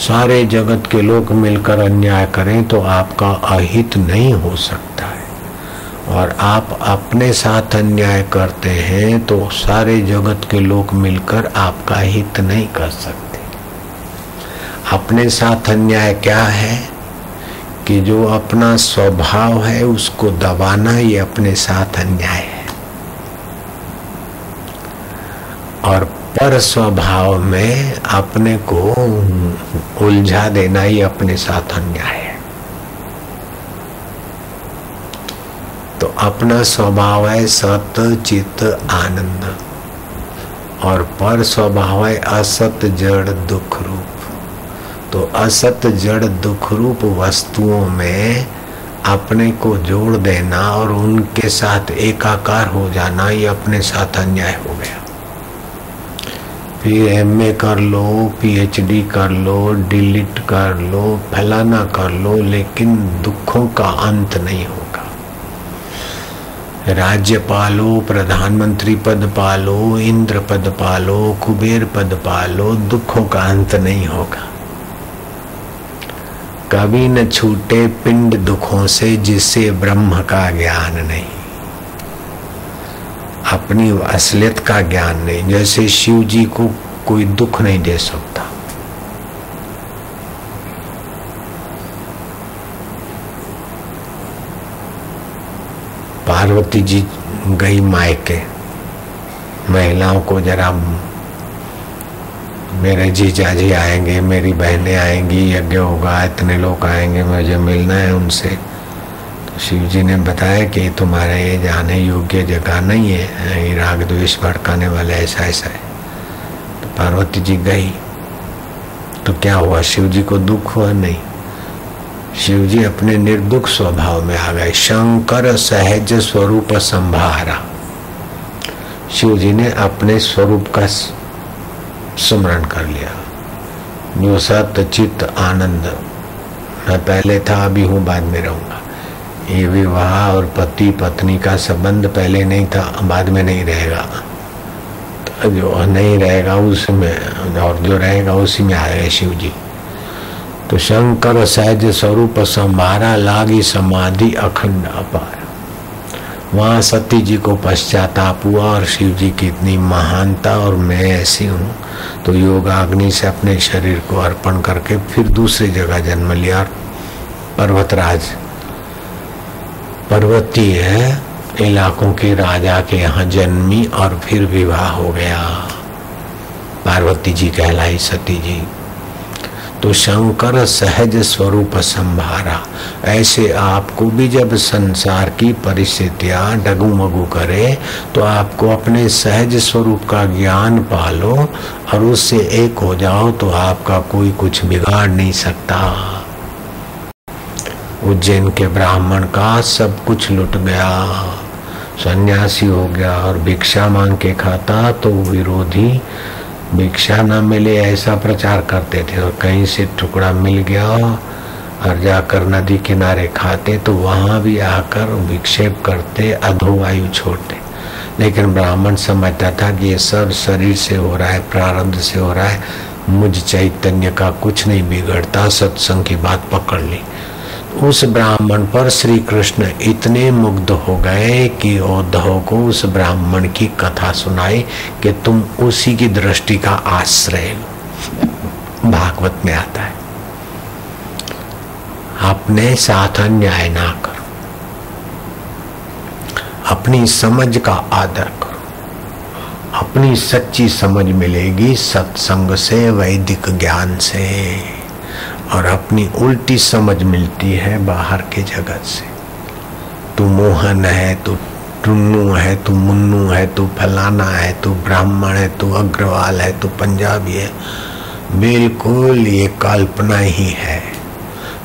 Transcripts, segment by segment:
सारे जगत के लोग मिलकर अन्याय करें तो आपका अहित नहीं हो सकता है। और आप अपने साथ अन्याय करते हैं तो सारे जगत के लोग मिलकर आपका हित नहीं कर सकते। अपने साथ अन्याय क्या है? कि जो अपना स्वभाव है उसको दबाना ये अपने साथ अन्याय है। और पर स्वभाव में अपने को उलझा देना ही अपने साथ अन्याय है। तो अपना स्वभाव है सत, चित, आनंद। और पर स्वभाव है असत, जड़, दुख रूप। तो असत, जड़, दुख रूप वस्तुओं में अपने को जोड़ देना और उनके साथ एकाकार हो जाना ये अपने साथ अन्याय हो गया। फिर एम ए कर लो पीएचडी कर लो डिलीट कर लो, फैलाना कर लो, लेकिन दुखों का अंत नहीं होगा। राज्य पालो प्रधानमंत्री पद पालो, इंद्र पद पालो, कुबेर पद पालो, दुखों का अंत नहीं होगा। कभी न छूटे पिंड दुखों से जिससे ब्रह्म का ज्ञान नहीं। अपनी असलियत का ज्ञान नहीं, जैसे शिव जी को कोई दुख नहीं दे सकता। पार्वती जी गई मायके। महिलाओं को जरा मेरे जीजा जी आएँगे, मेरी बहनें आएँगी, यज्ञ होगा, इतने लोग आएँगे, मुझे मिलना है उनसे। शिव जी ने बताया कि तुम्हारे ये जाने योग्य जगह नहीं है, ये राग द्वेष भड़काने वाले ऐसा ऐसा है। तो पार्वती जी गई। तो क्या हुआ? शिव जी को दुख हुआ? नहीं। शिव जी अपने निर्दुख स्वभाव में आ गए। शंकर सहज स्वरूप संभारा। शिव जी ने अपने स्वरूप का स्मरण कर लिया। जो सत चित्त, आनंद। मैं पहले था, अभी हूँ, बाद में रहूँगा। ये विवाह और पति पत्नी का संबंध पहले नहीं था, बाद में नहीं रहेगा। तो जो नहीं रहेगा उसमें, और जो रहेगा उसी में आएगा शिव जी। तो शंकर सहज स्वरूप संभारा लागी समाधि अखंड अपार। वहाँ सती जी को पश्चाताप हुआ और शिव जी की इतनी महानता और मैं ऐसी हूँ तो योगाग्नि से अपने शरीर को अर्पण करके फिर दूसरी जगह जन्म लिया और पर्वतराज पर्वतीय इलाकों के राजा के यहाँ जन्मी और फिर विवाह हो गया। पार्वती जी कहलाई, सती जी तो शंकर सहज स्वरूप संभारा, ऐसे आपको भी जब संसार की परिस्थितियाँ डगुमगु करे तो आपको अपने सहज स्वरूप का ज्ञान पालो और उससे एक हो जाओ तो आपका कोई कुछ बिगाड़ नहीं सकता। उज्जैन के ब्राह्मण का सब कुछ लुट गया, सन्यासी हो गया और भिक्षा मांग के खाता तो विरोधी भिक्षा न मिले ऐसा प्रचार करते थे और कहीं से टुकड़ा मिल गया और जाकर नदी किनारे खाते तो वहाँ भी आकर विक्षेप करते, अधोवायु छोड़ते। लेकिन ब्राह्मण समझता था कि ये सब शरीर से हो रहा है प्रारब्ध से हो रहा है, मुझ चैतन्य का कुछ नहीं बिगड़ता, सत्संग की बात पकड़ ली। उस ब्राह्मण पर श्री कृष्ण इतने मुग्ध हो गए कि उद्धव को उस ब्राह्मण की कथा सुनाई कि तुम उसी की दृष्टि का आश्रय लो। भागवत में आता है। अपने साथ अन्याय ना करो। अपनी समझ का आदर करो। अपनी सच्ची समझ मिलेगी सत्संग से, वैदिक ज्ञान से। और अपनी उल्टी समझ मिलती है बाहर के जगत से। तू मोहन है, तू टुन्नू है, तू मुन्नू है, तू फलाना है, तू ब्राह्मण है, तू अग्रवाल है, तू पंजाबी है। बिल्कुल ये कल्पना ही है।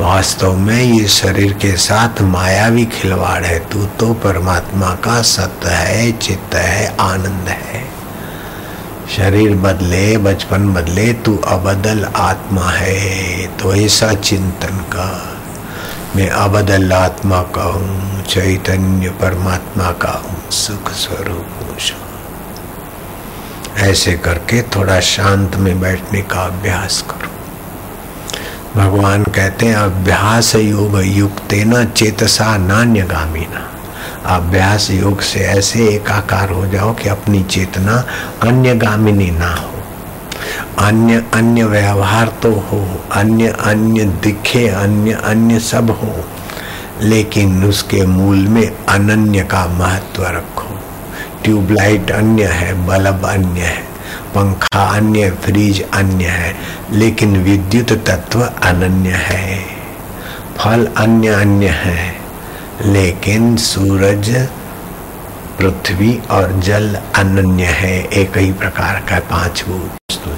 वास्तव में ये शरीर के साथ मायावी खिलवाड़ है। तू तो परमात्मा का सत्य है, चित्त है, आनंद है। शरीर बदले, बचपन बदले, तू अबदल आत्मा है तो ऐसा चिंतन का मैं अबदल आत्मा का हूँ, चैतन्य परमात्मा का हूँ, सुख स्वरूप ऐसे करके थोड़ा शांत में बैठने का अभ्यास करो। भगवान कहते हैं, अभ्यास योग युक्त न चेतसा नान्य गामीना अभ्यास योग से ऐसे एकाकार हो जाओ कि अपनी चेतना अन्य गामिनी ना हो। अन्य अन्य व्यवहार तो हो, अन्य अन्य दिखे, अन्य अन्य सब हो, लेकिन उसके मूल में अनन्य का महत्व रखो। ट्यूबलाइट अन्य है, बल्ब अन्य है, पंखा अन्य, फ्रिज अन्य है, लेकिन विद्युत तत्व अनन्य है। फल अन्य अन्य है। लेकिन सूरज, पृथ्वी और जल अनन्य है, एक ही प्रकार का पाँच वस्तु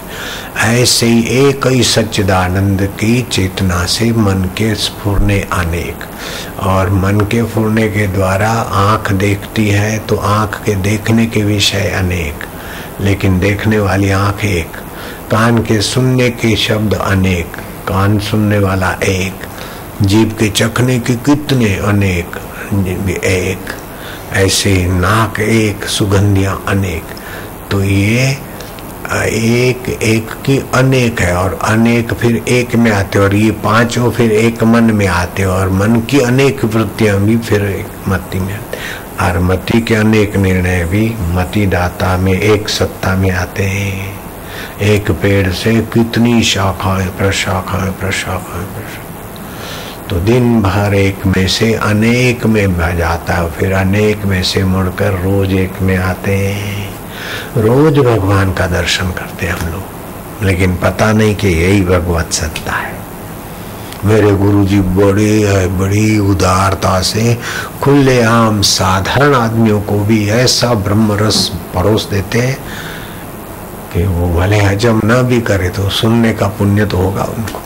ऐसे ही एक ही सच्चिदानंद की चेतना से मन के स्फुरने अनेक। और मन के फुरने के द्वारा आँख देखती है तो आँख के देखने के विषय अनेक। लेकिन देखने वाली आँख एक। कान के सुनने के शब्द अनेक। कान सुनने वाला एक। जीव के चखने के कितने अनेक, एक, ऐसे नाक एक, सुगंधियाँ अनेक। तो ये, एक एक की अनेक है और अनेक फिर एक में आते और ये पाँचों फिर एक मन में आते और मन की अनेक वृत्तियाँ भी फिर एक मति में आते और मति के अनेक निर्णय भी मति दाता में एक सत्ता में आते हैं। एक पेड़ से कितनी शाखाएँ, प्रशाखाएँ प्रशाखाएँ प्रशाखाएँ। तो दिन भर एक में से अनेक में जाता है, फिर अनेक में से मुड़कर रोज एक में आते हैं। रोज भगवान का दर्शन करते हैं हम लोग, लेकिन पता नहीं कि यही भगवत सत्ता है। मेरे गुरु जी बड़े, बड़ी उदारता से खुले आम साधारण आदमियों को भी ऐसा ब्रह्म रस परोस देते हैं कि वो भले हजम न भी करे तो सुनने का पुण्य तो होगा उनको।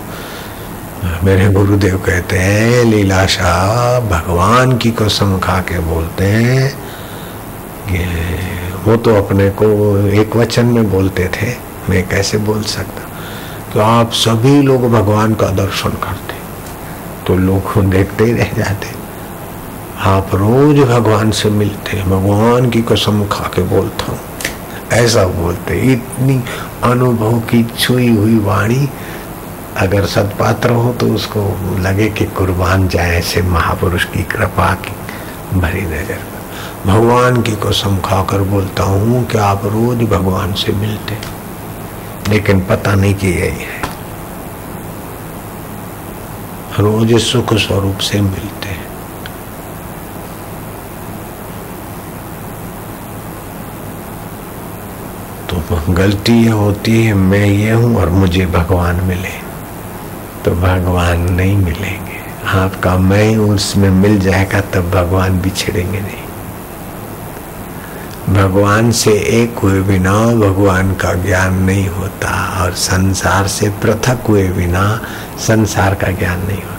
मेरे गुरुदेव कहते हैं, लीलाशाह भगवान की कसम खा के बोलते हैं। कि वो तो अपने को एक वचन में बोलते थे, मैं कैसे बोल सकता? तो आप सभी लोग भगवान का दर्शन करते तो लोग देखते ही रह जाते। आप रोज भगवान से मिलते, भगवान की कसम खा के बोलता हूँ। ऐसा बोलते, इतनी अनुभव की छुई हुई वाणी अगर सदपात्र हो तो उसको लगे कि कुर्बान जाए ऐसे महापुरुष की कृपा की भरी नज़र। भगवान की कसम खाकर बोलता हूँ कि आप रोज भगवान से मिलते। लेकिन पता नहीं कि यही है। रोज सुख स्वरूप से मिलते हैं। तो गलती ये होती है, मैं ये हूँ और मुझे भगवान मिले। तो भगवान नहीं मिलेंगे। आपका मैं उसमें मिल जाएगा, तब भगवान बिछड़ेंगे नहीं। भगवान से एक हुए बिना भगवान का ज्ञान नहीं होता, और संसार से पृथक हुए बिना संसार का ज्ञान नहीं होता।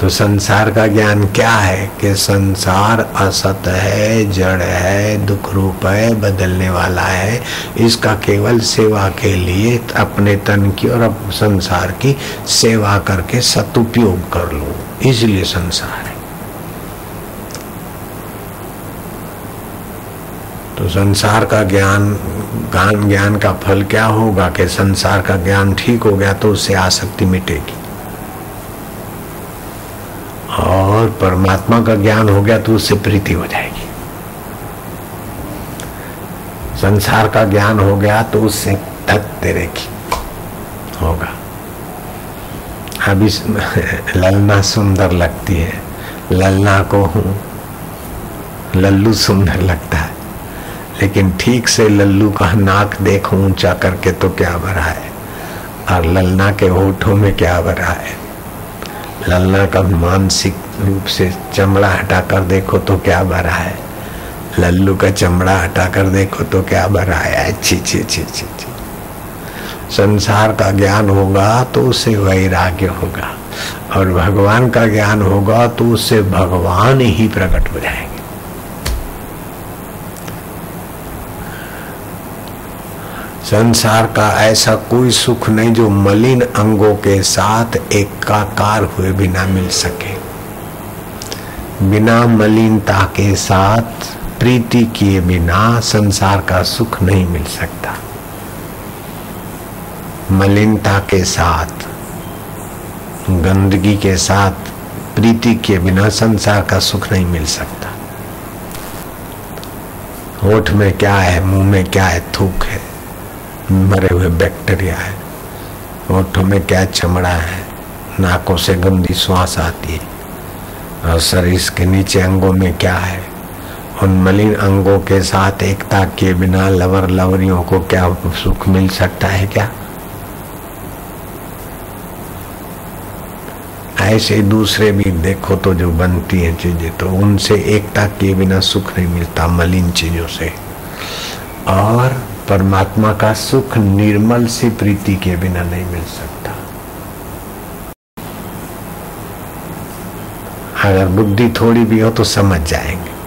तो संसार का ज्ञान क्या है कि संसार असत है, जड़ है, दुख रूप है, बदलने वाला है। इसका केवल सेवा के लिए अपने तन की और संसार की सेवा करके सदुपयोग कर लो। इसलिए संसार है। तो संसार का ज्ञान ज्ञान ज्ञान का फल क्या होगा कि संसार का ज्ञान ठीक हो गया तो उससे आसक्ति मिटेगी और परमात्मा का ज्ञान हो गया तो उससे प्रीति हो जाएगी। संसार का ज्ञान हो गया तो उससे धकते रहेगी होगा। अभी ललना सुंदर लगती है। ललना को लल्लू सुंदर लगता है। लेकिन ठीक से लल्लू का नाक देखो ऊँचा करके तो क्या भरा है और ललना के होठों में क्या भरा है ललना का मानसिक रूप से चमड़ा हटा कर देखो तो क्या भरा है। लल्लू का चमड़ा हटा कर देखो तो क्या भरा है। अच्छी छी छी छी छी संसार का ज्ञान होगा तो उसे वैराग्य होगा। और भगवान का ज्ञान होगा तो उससे भगवान ही प्रकट हो जाएँगे। संसार का ऐसा कोई सुख नहीं जो मलिन अंगों के साथ एकाकार हुए बिना मिल सके। बिना मलिनता के साथ प्रीति किए बिना संसार का सुख नहीं मिल सकता। मलिनता के साथ, गंदगी के साथ प्रीति के बिना संसार का सुख नहीं मिल सकता। होठ में क्या है, मुँह में क्या है, थूक है। मरे हुए बैक्टीरिया है। होठों में क्या चमड़ा है, नाकों से गंदी श्वास आती है। और शरीर के नीचे अंगों में क्या है, उन मलिन अंगों के साथ एकता के बिना लवर लवरियों को क्या सुख मिल सकता है क्या? ऐसे दूसरे भी देखो तो जो बनती हैं चीज़ें तो उनसे एकता के बिना सुख नहीं मिलता मलिन चीज़ों से। और परमात्मा का सुख निर्मल सी प्रीति के बिना नहीं मिल सकता। अगर बुद्धि थोड़ी भी हो तो समझ जाएँगे।